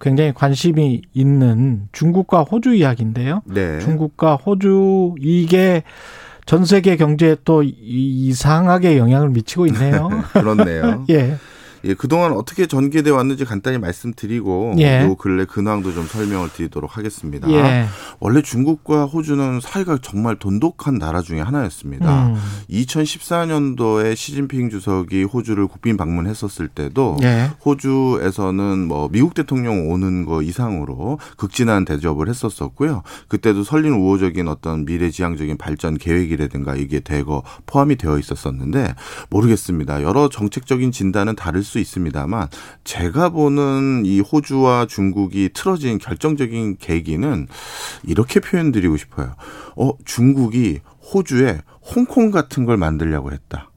굉장히 관심이 있는 중국과 호주 이야기인데요. 네. 중국과 호주 이게 전 세계 경제에 또 이상하게 영향을 미치고 있네요. 그렇네요. 예. 예, 그동안 어떻게 전개돼 왔는지 간단히 말씀드리고 예. 요 근래 근황도 좀 설명을 드리도록 하겠습니다. 예. 원래 중국과 호주는 사이가 정말 돈독한 나라 중에 하나였습니다. 음. 2014년도에 시진핑 주석이 호주를 국빈 방문했었을 때도 예. 호주에서는 뭐 미국 대통령 오는 거 이상으로 극진한 대접을 했었었고요. 그때도 설린 우호적인 어떤 미래지향적인 발전 계획이라든가 이게 대거 포함이 되어 있었었는데 모르겠습니다. 여러 정책적인 진단은 다를 수 있습니다만 제가 보는 이 호주와 중국이 틀어진 결정적인 계기는 이렇게 표현드리고 싶어요. 어, 중국이 호주에 홍콩 같은 걸 만들려고 했다.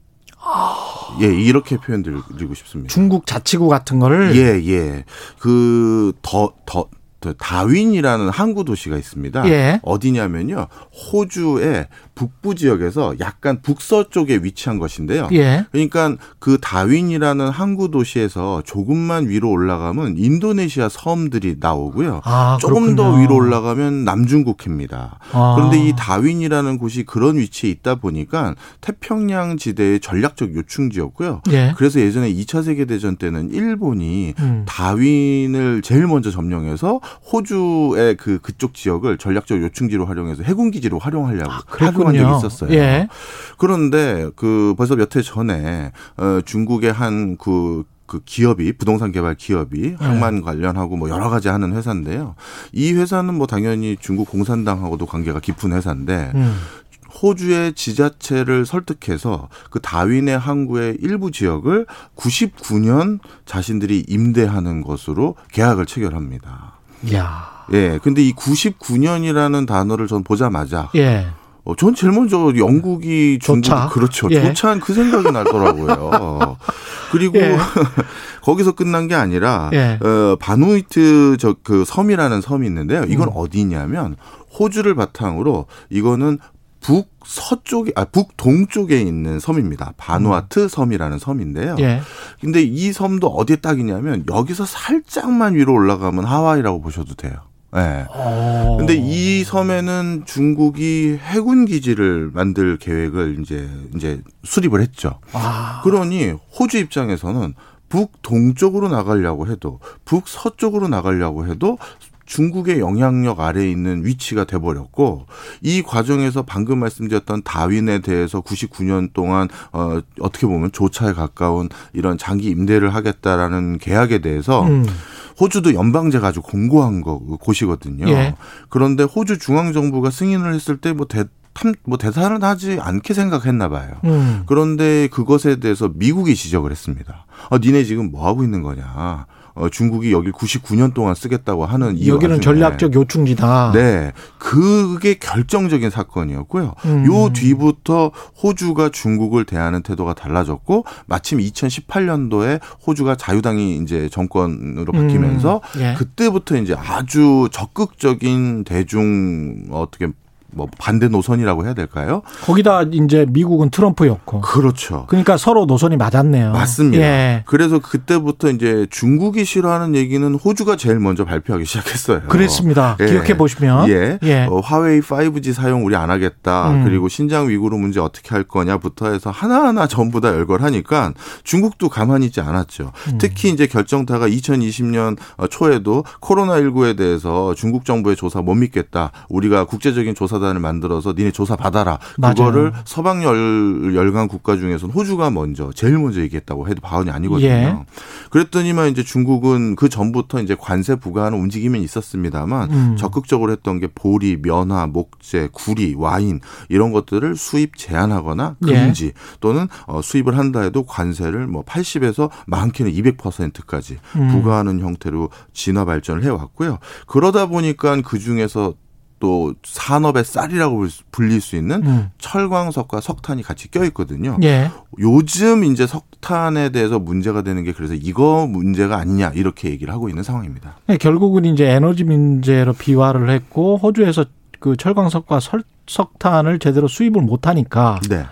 예, 이렇게 표현드리고 싶습니다. 중국 자치구 같은 거를 예, 예. 그, 더, 더, 더 다윈이라는 항구 도시가 있습니다. 예. 어디냐면요. 호주의 북부 지역에서 약간 북서쪽에 위치한 것인데요. 예. 그러니까 그 다윈이라는 항구 도시에서 조금만 위로 올라가면 인도네시아 섬들이 나오고요. 아, 조금 더. 위로 올라가면 남중국해입니다. 아. 그런데 이 다윈이라는 곳이 그런 위치에 있다 보니까 태평양 지대의 전략적 요충지였고요. 예. 그래서 예전에 2차 세계 대전 때는 일본이 음. 다윈을 제일 먼저 점령해서 호주의 그 그쪽 지역을 전략적 요충지로 활용해서 해군 기지로 활용하려고 활용한 적이 그랬군요. 있었어요. 예. 그런데 그 벌써 몇 해 전에 어 중국의 한그 그 기업이 부동산 개발 기업이 항만 관련하고 뭐 여러 가지 하는 회사인데요. 이 회사는 뭐 당연히 중국 공산당하고도 관계가 깊은 회사인데 음. 호주의 지자체를 설득해서 그 다윈의 항구의 일부 지역을 99년 자신들이 임대하는 것으로 계약을 체결합니다. 야. 예. 근데 이 99년이라는 단어를 전 보자마자 예. 어, 전 제일 먼저 영국이 중국 조차? 그렇죠. 예. 조차한 그 생각이 나더라고요. 그리고 예. 거기서 끝난 게 아니라 예. 어, 바누이트 저 그 섬이라는 섬이 있는데요. 이건 음. 어디냐면 호주를 바탕으로 이거는 북 서쪽에 아 북동쪽에 있는 섬입니다. 바누아트 섬이라는 섬인데요. 예. 근데 이 섬도 어디에 딱이냐면 여기서 살짝만 위로 올라가면 하와이라고 보셔도 돼요. 예. 어. 근데 이 섬에는 중국이 해군 기지를 만들 계획을 이제 이제 수립을 했죠. 아. 그러니 호주 입장에서는 북 동쪽으로 나가려고 해도 북 서쪽으로 나가려고 해도 중국의 영향력 아래에 있는 위치가 돼버렸고 이 과정에서 방금 말씀드렸던 다윈에 대해서 99년 동안 어 어떻게 보면 조차에 가까운 이런 장기 임대를 하겠다라는 계약에 대해서 음. 호주도 연방제가 아주 공고한 거 곳이거든요. 예. 그런데 호주 중앙 정부가 승인을 했을 때뭐 대, 탐, 뭐 대단은 하지 않게 생각했나 봐요. 음. 그런데 그것에 대해서 미국이 지적을 했습니다. 아, 니네 지금 뭐 하고 있는 거냐? 어, 중국이 여길 99년 동안 쓰겠다고 하는 이 여기는 와중에 전략적 요충지다. 네, 그게 결정적인 사건이었고요. 음. 요 뒤부터 호주가 중국을 대하는 태도가 달라졌고 마침 2018년도에 호주가 자유당이 이제 정권으로 바뀌면서 음. 예. 그때부터 이제 아주 적극적인 대중 어떻게 뭐 반대 노선이라고 해야 될까요? 거기다 이제 미국은 트럼프였고. 그렇죠. 그러니까 서로 노선이 맞았네요. 맞습니다. 예. 그래서 그때부터 이제 중국이 싫어하는 얘기는 호주가 제일 먼저 발표하기 시작했어요. 그랬습니다. 예. 기억해 보시면. 예. 예. 어, 화웨이 5G 사용 우리 안 하겠다. 음. 그리고 신장 위구르 문제 어떻게 할 거냐부터 해서 하나하나 전부 다 열거하니까 중국도 가만히 있지 않았죠. 음. 특히 이제 결정타가 2020년 초에도 코로나 19에 대해서 중국 정부의 조사 못 믿겠다. 우리가 국제적인 조사 단을 만들어서 니네 조사 받아라. 맞아요. 그거를 서방 열, 열강 국가 중에서는 호주가 먼저 제일 먼저 얘기했다고 해도 과언이 아니거든요. 예. 그랬더니만 이제 중국은 그 전부터 이제 관세 부과하는 움직임이 있었습니다만 음. 적극적으로 했던 게 보리, 면화, 목재, 구리, 와인 이런 것들을 수입 제한하거나 예. 금지 또는 어, 수입을 한다 해도 관세를 뭐 80에서 많게는 200%까지 음. 부과하는 형태로 진화 발전을 해왔고요. 그러다 보니까 그 중에서 또 산업의 쌀이라고 불릴 수 있는 음. 철광석과 석탄이 같이 껴 있거든요. 예. 요즘 이제 석탄에 대해서 문제가 되는 게 그래서 이거 문제가 아니냐 이렇게 얘기를 하고 있는 상황입니다. 네, 결국은 이제 에너지 문제로 비화를 했고 호주에서 그 철광석과 설, 석탄을 제대로 수입을 못 하니까 네.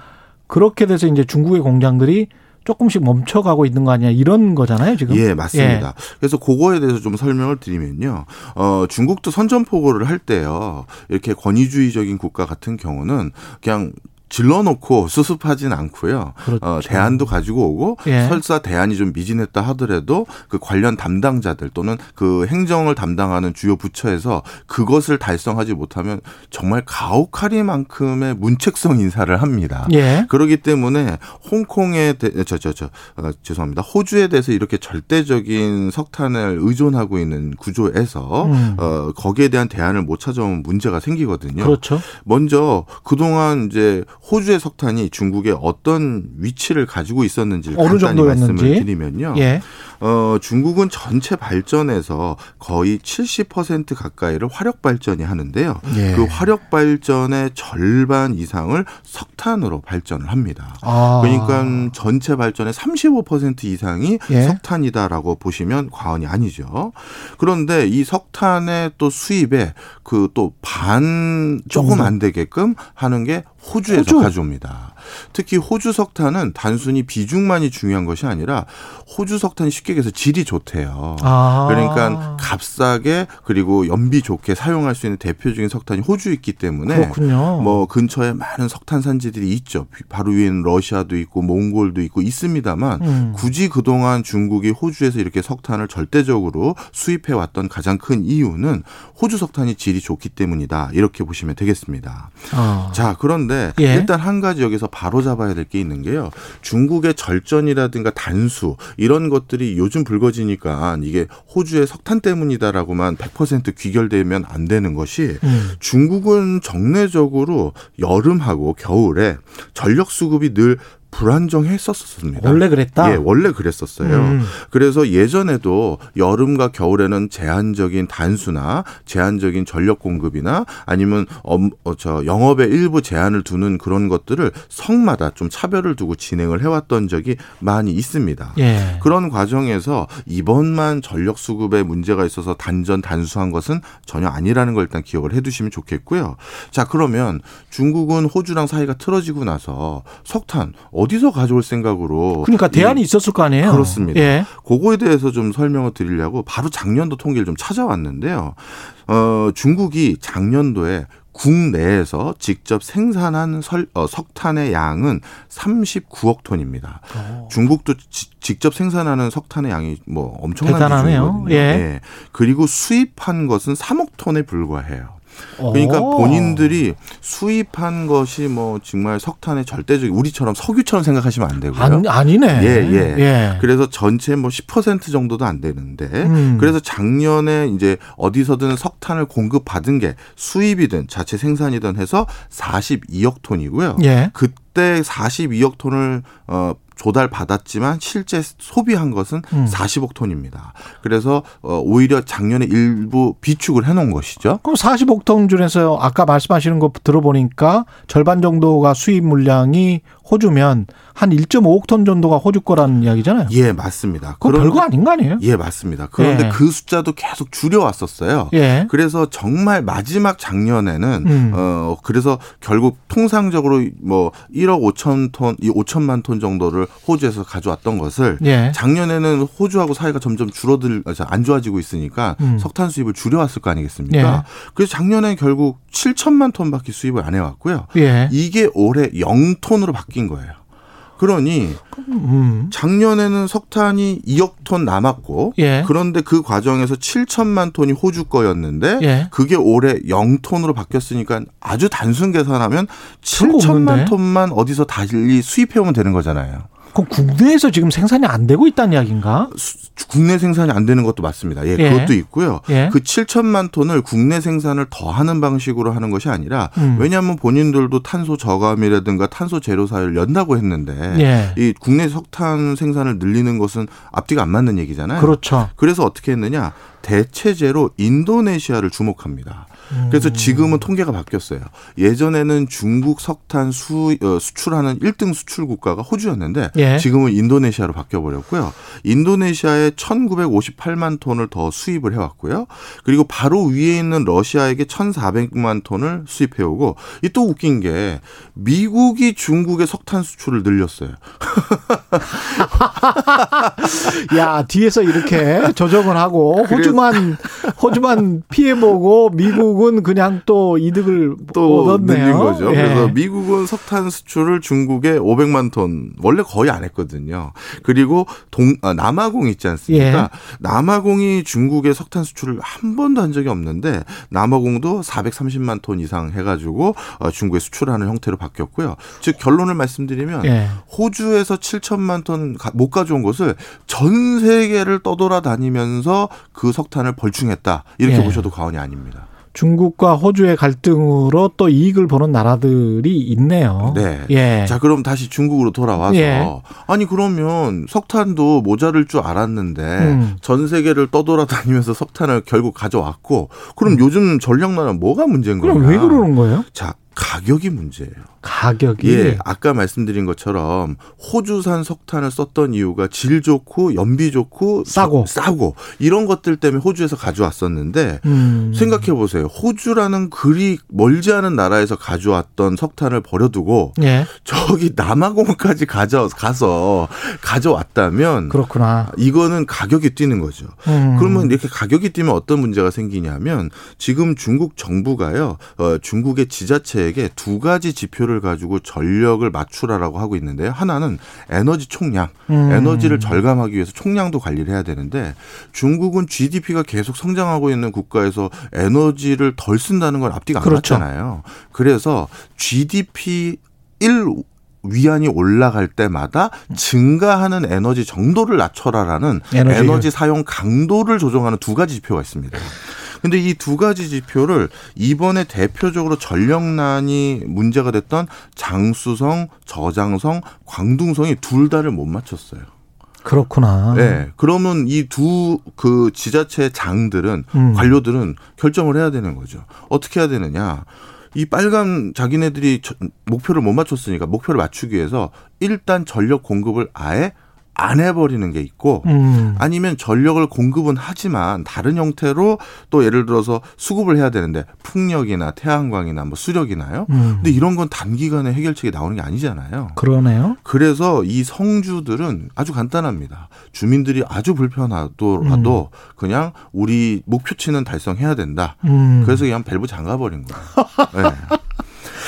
그렇게 돼서 이제 중국의 공장들이 조금씩 멈춰가고 있는 거 아니야 이런 거잖아요 지금. 예, 맞습니다. 그래서 그거에 대해서 좀 설명을 드리면요. 어, 중국도 선전포고를 할 때요. 이렇게 권위주의적인 국가 같은 경우는 그냥 질러놓고 수습하진 않고요. 그렇죠. 어, 대안도 가지고 오고 예. 설사 대안이 좀 미진했다 하더라도 그 관련 담당자들 또는 그 행정을 담당하는 주요 부처에서 그것을 달성하지 못하면 정말 가혹하리만큼의 문책성 인사를 합니다. 예. 그렇기 때문에 홍콩에 저저 저 어, 죄송합니다. 호주에 대해서 이렇게 절대적인 석탄을 의존하고 있는 구조에서 음. 어 거기에 대한 대안을 못 찾아오면 문제가 생기거든요. 그렇죠. 먼저 그동안 이제 호주의 석탄이 중국에 어떤 위치를 가지고 있었는지 어느 간단히 정도였는지. 말씀을 드리면요. 예. 어, 중국은 전체 발전에서 거의 70% 가까이를 화력 발전이 하는데요. 예. 그 화력 발전의 절반 이상을 석탄으로 발전을 합니다. 아. 그러니까 전체 발전의 35% 이상이 예. 석탄이다라고 보시면 과언이 아니죠. 그런데 이 석탄의 또 수입에 그 또 반 조금. 안 되게끔 하는 게 호주에서 호주. 가져옵니다. 특히 호주 석탄은 단순히 비중만이 중요한 것이 아니라 호주 석탄이 쉽게 얘기해서 질이 좋대요. 아. 그러니까 값싸게 그리고 연비 좋게 사용할 수 있는 대표적인 석탄이 호주에 있기 때문에 그렇군요. 뭐 근처에 많은 석탄 산지들이 있죠. 바로 위에는 러시아도 있고 몽골도 있고 있습니다만 음. 굳이 그동안 중국이 호주에서 이렇게 석탄을 절대적으로 수입해 왔던 가장 큰 이유는 호주 석탄이 질이 좋기 때문이다. 이렇게 보시면 되겠습니다. 아. 자, 그런데 예. 일단 한 가지 여기서 바로 잡아야 될 게 있는 게요. 중국의 절전이라든가 단수 이런 것들이 요즘 불거지니까 이게 호주의 석탄 때문이다라고만 100% 귀결되면 안 되는 것이 음. 중국은 정례적으로 여름하고 겨울에 전력 수급이 늘 불안정했었습니다. 원래 그랬다. 예, 원래 그랬었어요. 음. 그래서 예전에도 여름과 겨울에는 제한적인 단수나 제한적인 전력 공급이나 아니면 엄, 어, 저 영업에 일부 제한을 두는 그런 것들을 성마다 좀 차별을 두고 진행을 해왔던 적이 많이 있습니다. 예. 그런 과정에서 이번만 전력 수급에 문제가 있어서 단전 단수한 것은 전혀 아니라는 걸 일단 기억을 해두시면 좋겠고요. 자 그러면 중국은 호주랑 사이가 틀어지고 나서 석탄 어디서 가져올 생각으로 그러니까 이- 대안이 있었을 거 아니에요. 그렇습니다. 예. 그거에 대해서 좀 설명을 드리려고 바로 작년도 통계를 좀 찾아왔는데요. 어, 중국이 작년도에 국내에서 직접 생산한 설, 어, 석탄의 양은 39억 톤입니다. 어. 중국도 지- 직접 생산하는 석탄의 양이 뭐 엄청난 대단하네요. 비중이거든요. 예. 그리고 수입한 것은 3억 톤에 불과해요. 그러니까 오. 본인들이 수입한 것이 뭐 정말 석탄의 절대적인 우리처럼 석유처럼 생각하시면 안 되고요. 아니, 아니네. 예, 예. 예. 그래서 전체 뭐 10% 정도도 안 되는데 음. 그래서 작년에 이제 어디서든 석탄을 공급받은 게 수입이든 자체 생산이든 해서 42억 톤이고요. 예. 그때 42억 톤을 어 조달 받았지만 실제 소비한 것은 음. 40억 톤입니다. 그래서 어 오히려 작년에 일부 비축을 해 놓은 것이죠. 그럼 40억 톤 중에서 아까 말씀하시는 거 들어보니까 절반 정도가 수입 물량이 호주면 한 1.5억 톤 정도가 호주 거라는 이야기잖아요. 예, 맞습니다. 그거 그런- 별거 아닌 거 아니에요? 예, 맞습니다. 그런데 예. 그 숫자도 계속 줄여왔었어요. 예. 그래서 정말 마지막 작년에는 음. 어 그래서 결국 통상적으로 뭐 1억 5천 톤, 이 5천만 톤 정도를 호주에서 가져왔던 것을 예. 작년에는 호주하고 사이가 점점 줄어들 아, 안 좋아지고 있으니까 음. 석탄 수입을 줄여왔을 거 아니겠습니까? 예. 그래서 작년에 결국 7천만 톤밖에 수입을 안 해왔고요. 예. 이게 올해 0톤으로 바뀐 거예요. 그러니 음. 작년에는 석탄이 2억 톤 남았고 예. 그런데 그 과정에서 7천만 톤이 호주 거였는데 예. 그게 올해 0톤으로 바뀌었으니까 아주 단순 계산하면 별거 없는데? 7천만 톤만 어디서 달리 수입해 오면 되는 거잖아요. 그럼 국내에서 지금 생산이 안 되고 있다는 이야기인가? 수, 국내 생산이 안 되는 것도 맞습니다. 예, 예. 그것도 있고요. 예. 그 7천만 톤을 국내 생산을 더 하는 방식으로 하는 것이 아니라 음. 왜냐하면 본인들도 탄소 저감이라든가 탄소 제로 사회를 연다고 했는데 예. 이 국내 석탄 생산을 늘리는 것은 앞뒤가 안 맞는 얘기잖아요. 그렇죠. 그래서 어떻게 했느냐? 대체제로 인도네시아를 주목합니다. 음. 그래서 지금은 통계가 바뀌었어요. 예전에는 중국 석탄 수, 어, 수출하는 1등 수출 국가가 호주였는데 예. 지금은 인도네시아로 바뀌어 버렸고요. 인도네시아에 1958만 톤을 더 수입을 해 왔고요. 그리고 바로 위에 있는 러시아에게 1400만 톤을 수입해 오고 이 또 웃긴 게 미국이 중국의 석탄 수출을 늘렸어요. 야 뒤에서 이렇게 조정을 하고 호주만 호주만 피해 보고 미국은 그냥 또 이득을 또 얻었네요. 늘린 거죠. 예. 그래서 미국은 석탄 수출을 중국에 500만 톤 원래 거의 안 했거든요. 그리고 동 아, 남아공 있지 않습니까? 예. 남아공이 중국의 석탄 수출을 한 번도 한 적이 없는데 남아공도 430만 톤 이상 해가지고 어, 중국에 수출하는 형태로 바뀌었고요. 즉 결론을 말씀드리면 예. 호주에서 7천만 톤 못 가져온 것을 전 세계를 떠돌아다니면서 그 석탄을 벌충했다 이렇게 예. 보셔도 과언이 아닙니다. 중국과 호주의 갈등으로 또 이익을 보는 나라들이 있네요. 네. 예. 자, 그럼 다시 중국으로 돌아와서 예. 아니 그러면 석탄도 모자랄 줄 알았는데 음. 전 세계를 떠돌아다니면서 석탄을 결국 가져왔고 그럼 음. 요즘 전략 나라 뭐가 문제인 거냐? 그럼 왜 그러는 거예요? 자, 가격이 문제예요. 가격이 예, 아까 말씀드린 것처럼 호주산 석탄을 썼던 이유가 질 좋고 연비 좋고 싸고. 싸고 이런 것들 때문에 호주에서 가져왔었는데 음. 생각해 보세요. 호주라는 그리 멀지 않은 나라에서 가져왔던 석탄을 버려두고 예. 저기 남아공까지 가져 가서 가져왔다면 그렇구나. 이거는 가격이 뛰는 거죠. 음. 그러면 이렇게 가격이 뛰면 어떤 문제가 생기냐면 지금 중국 정부가요, 어, 중국의 지자체 에게 두 가지 지표를 가지고 전력을 맞추라라고 하고 있는데요. 하나는 에너지 총량, 음. 에너지를 절감하기 위해서 총량도 관리를 해야 되는데 중국은 GDP가 계속 성장하고 있는 국가에서 에너지를 덜 쓴다는 건 앞뒤가 안 그렇죠. 맞잖아요. 그래서 GDP 1 위안이 올라갈 때마다 증가하는 에너지 정도를 낮춰라라는 에너지를. 에너지 사용 강도를 조정하는 두 가지 지표가 있습니다. 근데 이 두 가지 지표를 이번에 대표적으로 전력난이 문제가 됐던 장수성, 저장성, 광둥성이 둘 다를 못 맞췄어요. 그렇구나. 네. 그러면 이 두 그 지자체 장들은 음. 관료들은 결정을 해야 되는 거죠. 어떻게 해야 되느냐? 이 빨간 자기네들이 저- 목표를 못 맞췄으니까 목표를 맞추기 위해서 일단 전력 공급을 아예 안 해버리는 게 있고 음. 아니면 전력을 공급은 하지만 다른 형태로 또 예를 들어서 수급을 해야 되는데 풍력이나 태양광이나 뭐 수력이나요. 음. 근데 이런 건 단기간에 해결책이 나오는 게 아니잖아요. 그러네요. 그래서 이 성주들은 아주 간단합니다. 주민들이 아주 불편하더라도 그냥 우리 목표치는 달성해야 된다. 음. 그래서 그냥 밸브 잠가버린 거예요. 네.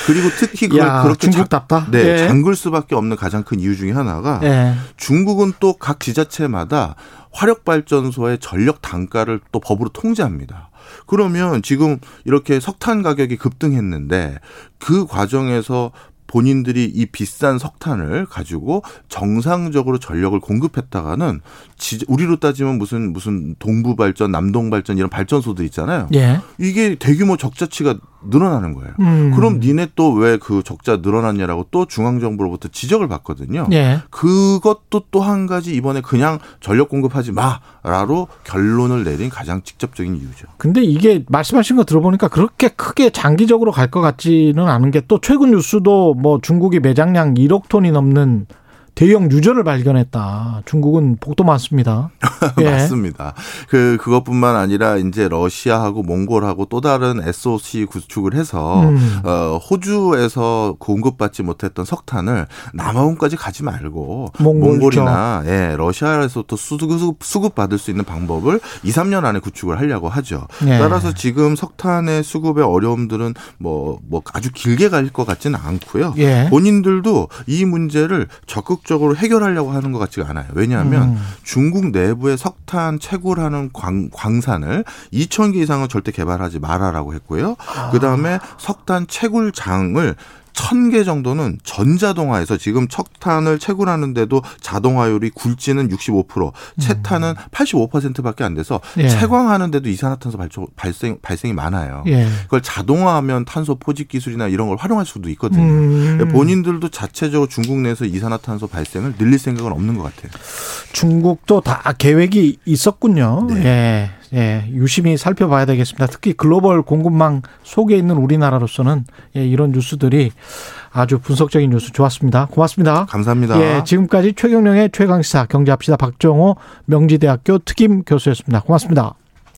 그리고 특히 그걸 야, 그렇게 중국 답다. 자- 네, 예. 잠글 수밖에 없는 가장 큰 이유 중에 하나가 예. 중국은 또 각 지자체마다 화력 발전소의 전력 단가를 또 법으로 통제합니다. 그러면 지금 이렇게 석탄 가격이 급등했는데 그 과정에서 본인들이 이 비싼 석탄을 가지고 정상적으로 전력을 공급했다가는 지- 우리로 따지면 무슨 무슨 동부 발전, 남동 발전 이런 발전소들 있잖아요. 예. 이게 대규모 적자치가 늘어나는 거예요. 음. 그럼 니네 또 왜 그 적자 늘어났냐라고 또 중앙 정부로부터 지적을 받거든요. 예. 그것도 또 한 가지 이번에 그냥 전력 공급하지 마라로 결론을 내린 가장 직접적인 이유죠. 근데 이게 말씀하신 거 들어보니까 그렇게 크게 장기적으로 갈 것 같지는 않은 게 또 최근 뉴스도 뭐 중국이 매장량 1억 톤이 넘는 대형 유전을 발견했다. 중국은 복도 많습니다. 예. 맞습니다. 그 그것뿐만 아니라 이제 러시아하고 몽골하고 또 다른 SOC 구축을 해서 음. 어, 호주에서 공급받지 못했던 석탄을 남아공까지 가지 말고 몽골 몽골이나 예, 러시아에서 또 수급 수급 받을 수 있는 방법을 2, 3년 안에 구축을 하려고 하죠. 예. 따라서 지금 석탄의 수급의 어려움들은 뭐, 뭐 아주 길게 갈 것 같지는 않고요. 예. 본인들도 이 문제를 적극 적으로 해결하려고 하는 것 같지가 않아요. 왜냐하면 음. 중국 내부에 석탄 채굴하는 광, 광산을 2천 개 이상은 절대 개발하지 말아라고 했고요. 아. 그 다음에 석탄 채굴장을 천 개 정도는 전자동화에서 지금 척탄을 채굴하는데도 자동화율이 굴지는 65%, 채탄은 85%밖에 안 돼서 예. 채광하는데도 이산화탄소 발초, 발생 발생이 많아요. 예. 그걸 자동화하면 탄소 포집 기술이나 이런 걸 활용할 수도 있거든요. 음. 본인들도 자체적으로 중국 내에서 이산화탄소 발생을 늘릴 생각은 없는 것 같아요. 중국도 다 계획이 있었군요. 예. 예. 유심히 살펴봐야 되겠습니다. 특히 글로벌 공급망 속에 있는 우리나라로서는 예, 이런 뉴스들이 아주 분석적인 뉴스 좋았습니다. 고맙습니다. 감사합니다. 예, 지금까지 최경령의 최강시사 경제합시다 박정호 명지대학교 특임 교수였습니다. 고맙습니다.